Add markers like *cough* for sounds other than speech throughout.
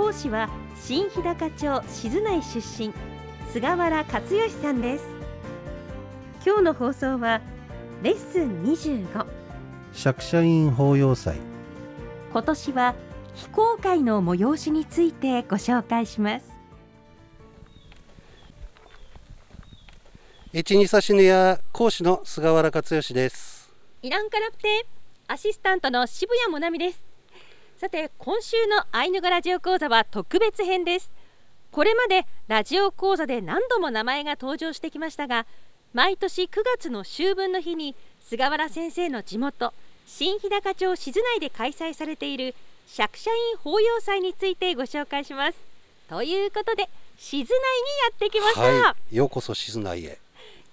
講師は新日高町静内出身菅原克義さんです。今日の放送はレッスン25釈迦院法要祭今年は非公開の催しについてご紹介します。一二差しぬや講師の菅原克義です。イランカラプテアシスタントの渋谷もなみですさて今週のアイヌ語ラジオ講座は特別編です。これまでラジオ講座で何度も名前が登場してきましたが毎年9月の秋分の日に菅原先生の地元新日高町静内で開催されている釈迦院法要祭についてご紹介します。ということで静内にやってきました、はい、ようこそ静内へ。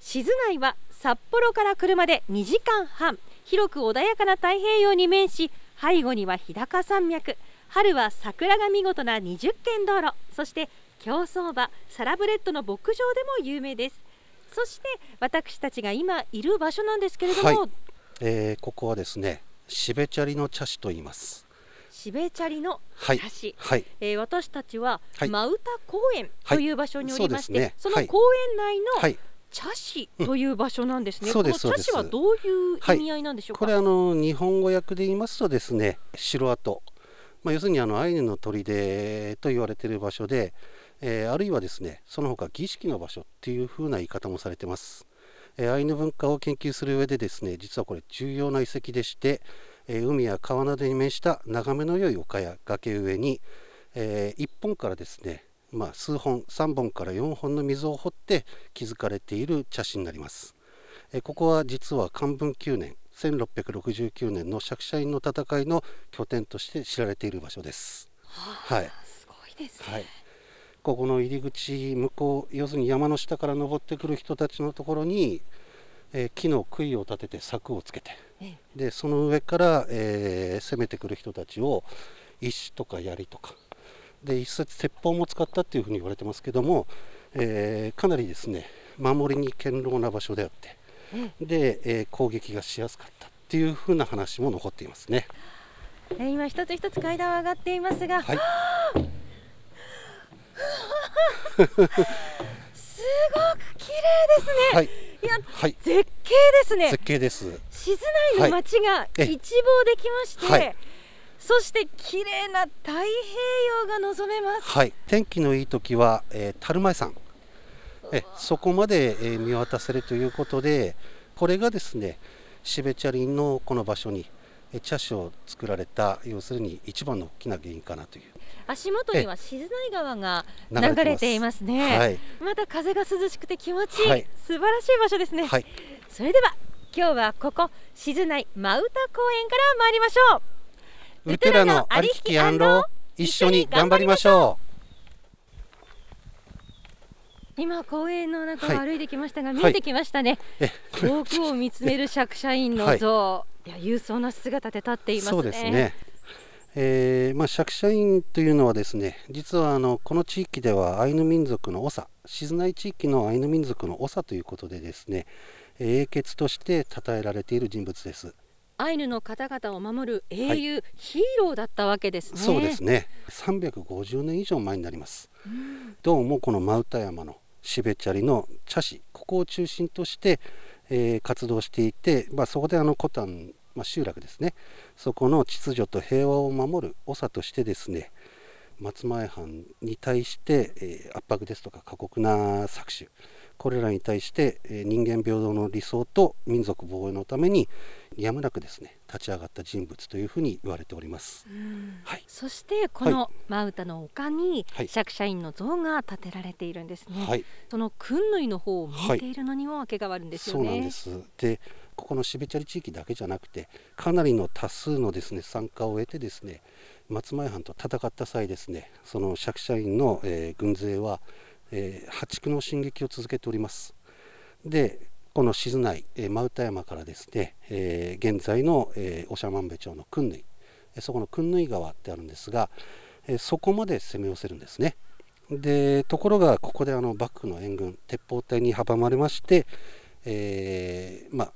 静内は札幌から車で2時間半。広く穏やかな太平洋に面し背後には日高山脈。春は桜が見事な20軒道路。そして競走馬サラブレッドの牧場でも有名です。そして私たちが今いる場所なんですけれども、はい、えー、ここはですねシベチャリの茶師と言います。シベチャリの茶師、はい、えー、私たちは、真歌公園という場所におりまして、はい、そ、ね,、の公園内の、茶師という場所なんですね。うん、この茶師はどういう意味合いなんでしょうか？はい、これあの日本語訳で言いますとですね、城跡、まあ要するにあのアイヌの砦と言われている場所で、えー、あるいはですね、その他儀式の場所っていう風な言い方もされてます。えー、アイヌ文化を研究する上でですね、実はこれ重要な遺跡でして、えー、海や川などに面した眺めの良い丘や崖上に、えー、1本からですねまあ、数本3本から4本の溝を掘って築かれている茶師になります。えここは実は漢文9年1669年の釈迦院の戦いの拠点として知られている場所です。はあ、はい、すごいですね、はい、ここの入り口向こう要するに山の下から登ってくる人たちのところに、えー、木の杭を立てて柵をつけて、でその上から、えー、攻めてくる人たちを石とか槍とかで一説鉄砲も使ったっていうふうに言われてますけども、えー、かなりですね守りに堅牢な場所であって、うん、で、えー、攻撃がしやすかったっていうふうな話も残っていますね。えー、今一つ一つ階段上がっていますが、はい、すごく綺麗ですね。はい、いや、はい、絶景ですね。絶景です。静内の街が一望できまして、はい、そして綺麗な太平洋が望めます。はい。天気のいい時は、えー、樽前山。えそこまで、えー、見渡せるということでこれがですねシベチャリンのこの場所に茶師を作られた要するに一番の大きな原因かなという。足元には静内川が流れていますね。はい、また風が涼しくて気持ちいい、はい、素晴らしい場所ですね、はい、それでは今日はここ静内真歌公園から参りましょうウテラのありひき安老一緒に頑張りましょう。今公園の中を歩いてきましたが、はい、見えてきましたね、はい、遠くを見つめる釈迦院の像、*laughs* はい、いや勇壮な姿で立っていますね。そうですね。えーまあ、釈迦院というのはですね実はあのこの地域ではアイヌ民族の長静内地域のアイヌ民族の長ということでですね英傑として称えられている人物ですアイヌの方々を守る英雄、はい、ヒーローだったわけですね。そうですね。350年以上前になります。うん、どうもこの真歌山のシベチャリの茶師ここを中心として、えー、活動していて、まあ、そこであのコタン、まあ、集落ですねそこの秩序と平和を守る長としてですね松前藩に対して、えー、圧迫ですとか過酷な搾取これらに対してえー人間平等の理想と民族防衛のためにやむなくですね立ち上がった人物というふうに言われております。はい、そしてこの真歌の丘にはい。釈迦院の像が建てられているんですね、はい、その訓縫の方を向いてい。るのにも訳があるんですよそうね、なんです。で、ここのシベチャリ地域だけじゃなくて、かなりの多数のですね参加を得てですね、松前藩と戦った際ですね、その釈迦院の、えー軍勢は、えー破竹の進撃を続けております。で、この静内、えー真歌山からですね、えー現在の、えー長万部町の訓縫、えそこの訓縫川ってあるんですが、えーそこまで攻め寄せるんですね。でところがここであの幕府の援軍鉄砲隊に阻まれまして、えーまあ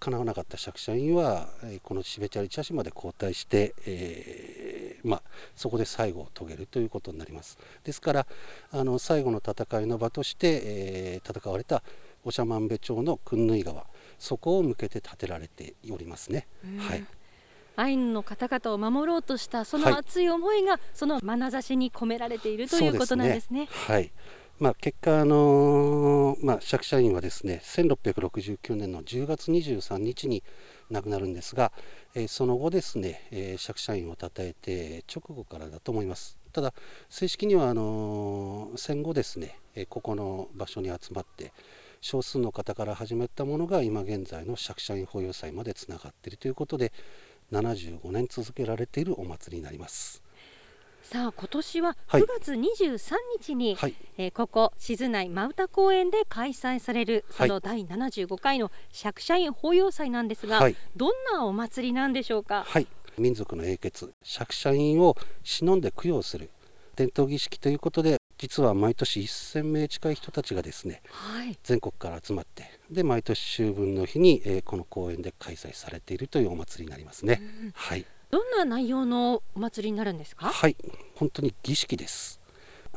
叶わなかった釈迦院はえこのシベチャリ茶師まで後退して、えーまあ、そこで最後を遂げるということになります。ですからあの最後の戦いの場として、えー戦われた長万部町の訓縫川そこを向けて建てられておりますね、うん。はい。アイヌの方々を守ろうとしたそはい。の熱い思いがその眼差しに込められているということなんですね。はい。まあ、結果、あのーまあ、釈迦院はですね、1669年の10月23日に亡くなるんですが、えーその後ですね、えー釈迦院を称えて直後からだと思います。ただ、正式にはあのー戦後ですね、えーここの場所に集まって、少数の方から始めたものが今現在の釈迦院法要祭までつながっているということで、75年続けられているお祭りになります。さあ今年ははい9月23日に、はい。えーここ静内真歌公園で開催されるそはいの第75回の釈迦院法要祭なんですが、はいどんなお祭りなんでしょうか？はい、民族の英傑釈迦院を忍んで供養する伝統儀式ということで実は毎年1000名近い人たちがですねはい。全国から集まってで毎年秋分の日に、えーこの公園で開催されているというお祭りになりますね。はい、どんな内容のお祭りになるんですか？はい、本当に儀式です。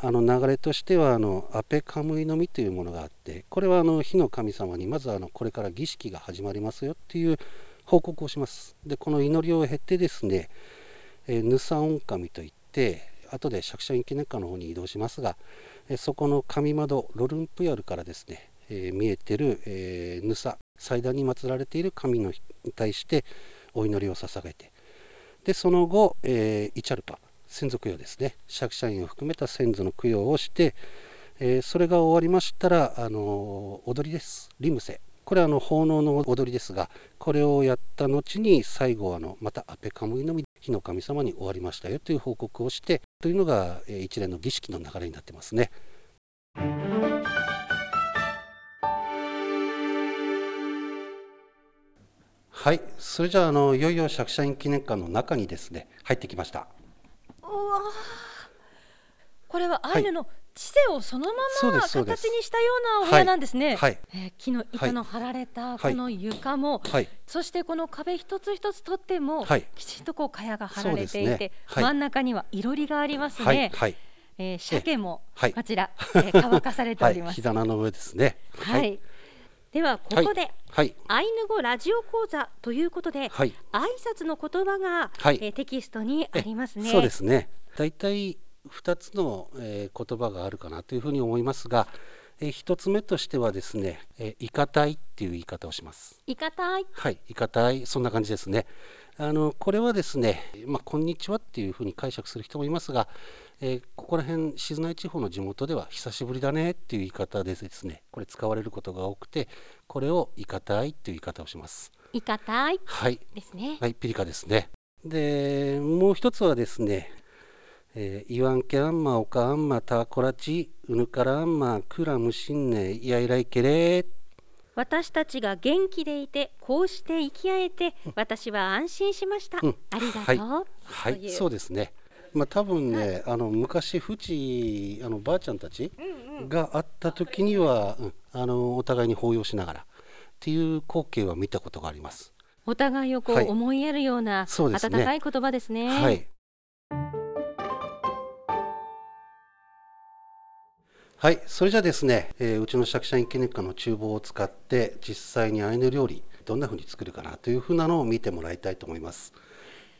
あの流れとしてはあのアペカムイの実というものがあってこれはあの火の神様にまずあのこれから儀式が始まりますよっていう報告をしますでこの祈りを経てですね、えーヌサオン神といって後で釈迦院記念館の方に移動しますが、えーそこの神窓ロルンプヤルからですね、えー見えてる、えーヌサ祭壇に祀られている神のに対してお祈りを捧げてでその後、えーイチャルパ先祖供養ですね。釈迦院を含めた先祖の供養をして、えーそれが終わりましたら、あの踊りです。リムセ。これはあの奉納の踊りですがこれをやった後に最後あのまたアペカムイのみ火の神様に終わりましたよという報告をしてというのが、えー一連の儀式の流れになってますね。はい、それじゃああのいよいよ釈迦院記念館の中にですね入ってきました。うわー。これはアイヌの知性をそのまま形にしたようなお部屋なんですね。はい、えー木の板の張られたはい。この床も、はい、そしてこの壁一つ一つとっても、はい。きちんとこう茅が張られていて、ね。はい。真ん中にはいろりがありますね。はい、はい、えー鮭もはい。こちら、えー乾かされておはい、ります。火棚の上ですね。はい。ではここで、はい、アイヌ語ラジオ講座ということで、はい、挨拶の言葉が、はいえーテキストにありますね。そうですね。だいたい2つの、えー言葉があるかなというふうに思いますが、えー、1つ目としてはですね、えー、イカタイっていう言い方をします。いかたい？はい、イカタイ、そんな感じですね。あのこれはですね、まあ、こんにちはっていうふうに解釈する人もいますが、えーここら辺静内地方の地元では久しぶりだねっていう言い方でですねこれ使われることが多くてこれをイカタイっていう言い方をします。いかたいはい。ですね。はいピリカですね。でもう一つはですねえー、イワンケアンマオカアンマタコラチウヌカラアンマクラムシンネイヤイライケレ私たちが元気でいてこうして生き合えて私は安心しました、うん。ありがとう、はい。はい、そうですね。まあ多分ね、あの昔フチあのばあちゃんたちがあった時には、うんあのお互いに抱擁しながらっていう光景は見たことがあります。お互いをこうはい。思いやるようなそうですね。温かい言葉ですね。はい。はい、それじゃあですね、えーうちの釈迦院記念館の厨房を使って実際にアイヌ料理どんな風に作るかなという風なのを見てもらいたいと思います。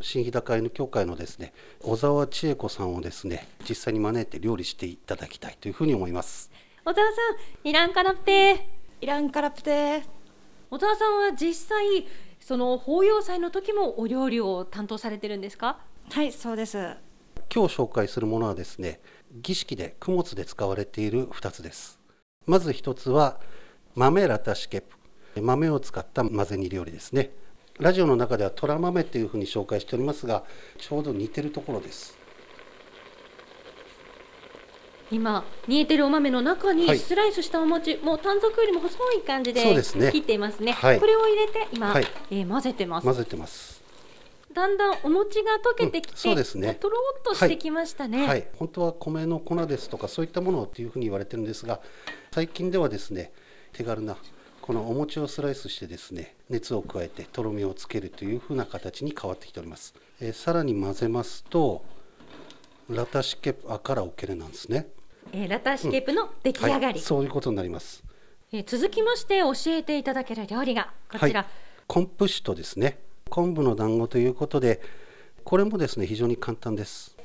新日高アイヌ協会のですね小沢千恵子さんをですね実際に招いて料理していただきたいというふうに思います。小沢さんイランカラプテイランカラプテ小沢さんは実際その法要祭の時もお料理を担当されてるんですか？はいそうです今日紹介するものはですね儀式で供物で使われている2つです。まず1つは豆ラタシケプ。豆を使った混ぜ煮料理ですね。ラジオの中ではトラ豆っていうふうに紹介しておりますがちょうど似てるところです。今煮えてるお豆の中にはい。スライスしたお餅、もう短冊よりも細い感じで切っていますね。はい。これを入れて今、はい。えー混ぜてます。混ぜてますだんだんお餅が溶けてきて、うんそうですね。とろっとしてきましたね、はい、本当は米の粉ですとかそういったものっていうふうに言われてるんですが最近ではですね手軽なこのお餅をスライスしてですね熱を加えてとろみをつけるというふうな形に変わってきております、えーさらに混ぜますとラタシケプアカラオケレなんですね。えーラタシケプの出来上がり、はい、そういうことになります。えー続きまして教えていただける料理がこちら、はい、昆布酒とですね昆布の団子ということでこれもですね非常に簡単です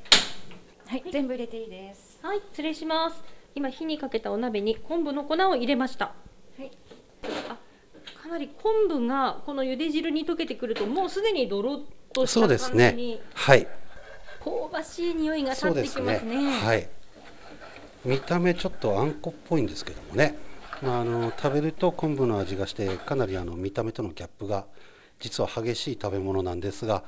はい全部入れていいですはい、失礼します。今火にかけたお鍋に昆布の粉を入れました。はいあ、かなり昆布がこの茹で汁に溶けてくるともうすでにドロッとしそうたですね感じにはい香ばしい匂いが立ってそうですきますね。はい。見た目ちょっとあんこっぽいんですけどもね。まあ、あの食べると昆布の味がしてかなりあの見た目とのギャップが実は激しい食べ物なんですが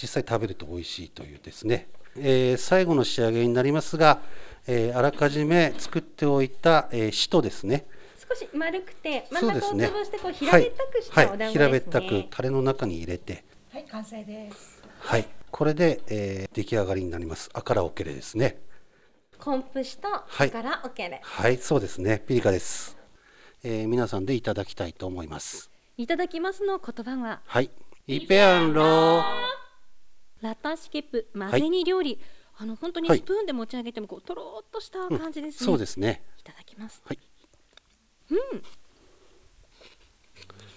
実際食べると美味しいというですね、えー最後の仕上げになりますが、えーあらかじめ作っておいた、えー、しとですね。少し丸くて真ん中をそうですね。潰してこう平べったくしたお団子ですね。はい、平べったくタレの中に入れて。はい完成です。はい。これで、えー出来上がりになります。赤らおけれですね。昆布酒とはい。からおけれ、はい。そうですね。ピリカです、えー皆さんでいただきたいと思いますい、ただきますの言葉ははい。イペアンロー。ラタシケプ混ぜ煮料理、あの本当にはいスプーンで持ち上げてもこうとろっとした感じですね。そうですね。いただきます。はい。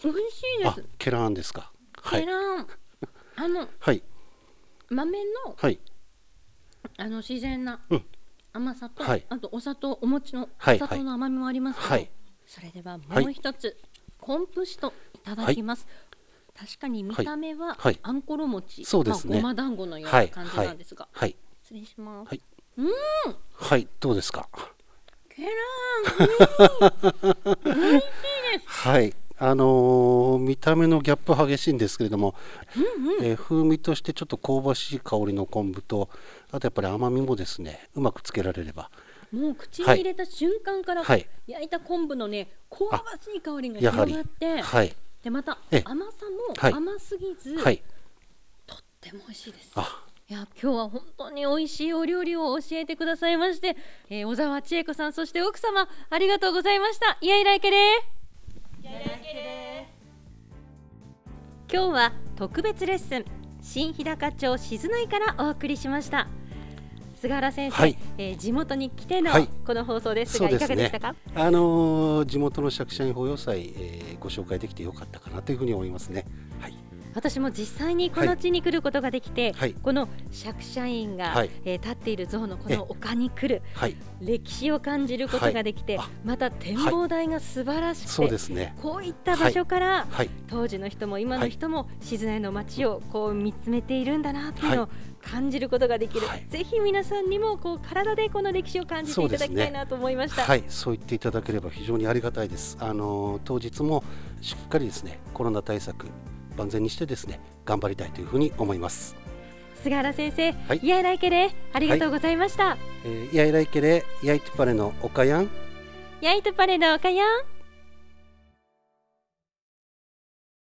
美味しいであす。、ケラーンですか。はい。ケラン、あの *laughs* はい。豆のはい。あの自然なうん甘さと、はいあとお砂糖お餅のはいお砂糖の甘みもありますけど、はいそれではもう一つ、昆布酒といただきます。確かに見た目は、はい。はいあんころ餅、そうですね。まあ、ごま団子のようは。ない。感じなんですが、はい。失礼します。はい。うん、はい。どうですか？ケラン、*laughs* はい。あのー見た目のギャップ激しいんですけれども、えー風味としてちょっと香ばしい香りの昆布とあとやっぱり甘みもですねうまくつけられれば。もう口に入れた瞬間から、はい。焼いた昆布のね香ばしい香りが広がって、はいでまたええ甘さはいも甘すぎず、はいとっても美味しいです。あいや今日は本当に美味しいお料理を教えてくださいまして、えー小沢千恵子さんそして奥様ありがとうございました。いやいらいけれ今日は特別レッスン新日高町静内からお送りしました。菅原先生、はい。えー地元に来てのはい。この放送ですが、いそうですね。かがでしたか？あのー地元の釈迦院法要祭、えーご紹介できてよかったかなというふうに思いますね。はい。私も実際にこの地に来ることができて、はい。この釈迦院が、はい。えー立っている像のこえの丘に来るはい。歴史を感じることができて、また展望台が素晴らしくて、そうですね。こういった場所から、はい。当時の人も今の人も静内の街をこう見つめているんだなっていうのを感じることができる、はいぜひ皆さんにもこう体でこの歴史を感じていただきたいなと思いました。はい、そう言っていただければ非常にありがたいです。あの当日もしっかりですね、コロナ対策万全にしてですね、頑張りたいというふうに思います。菅原先生、はいい、やいらいけれありがとうございました。えー、イヤイライケレヤイトパレの岡ヤンヤイトパレのおかやん？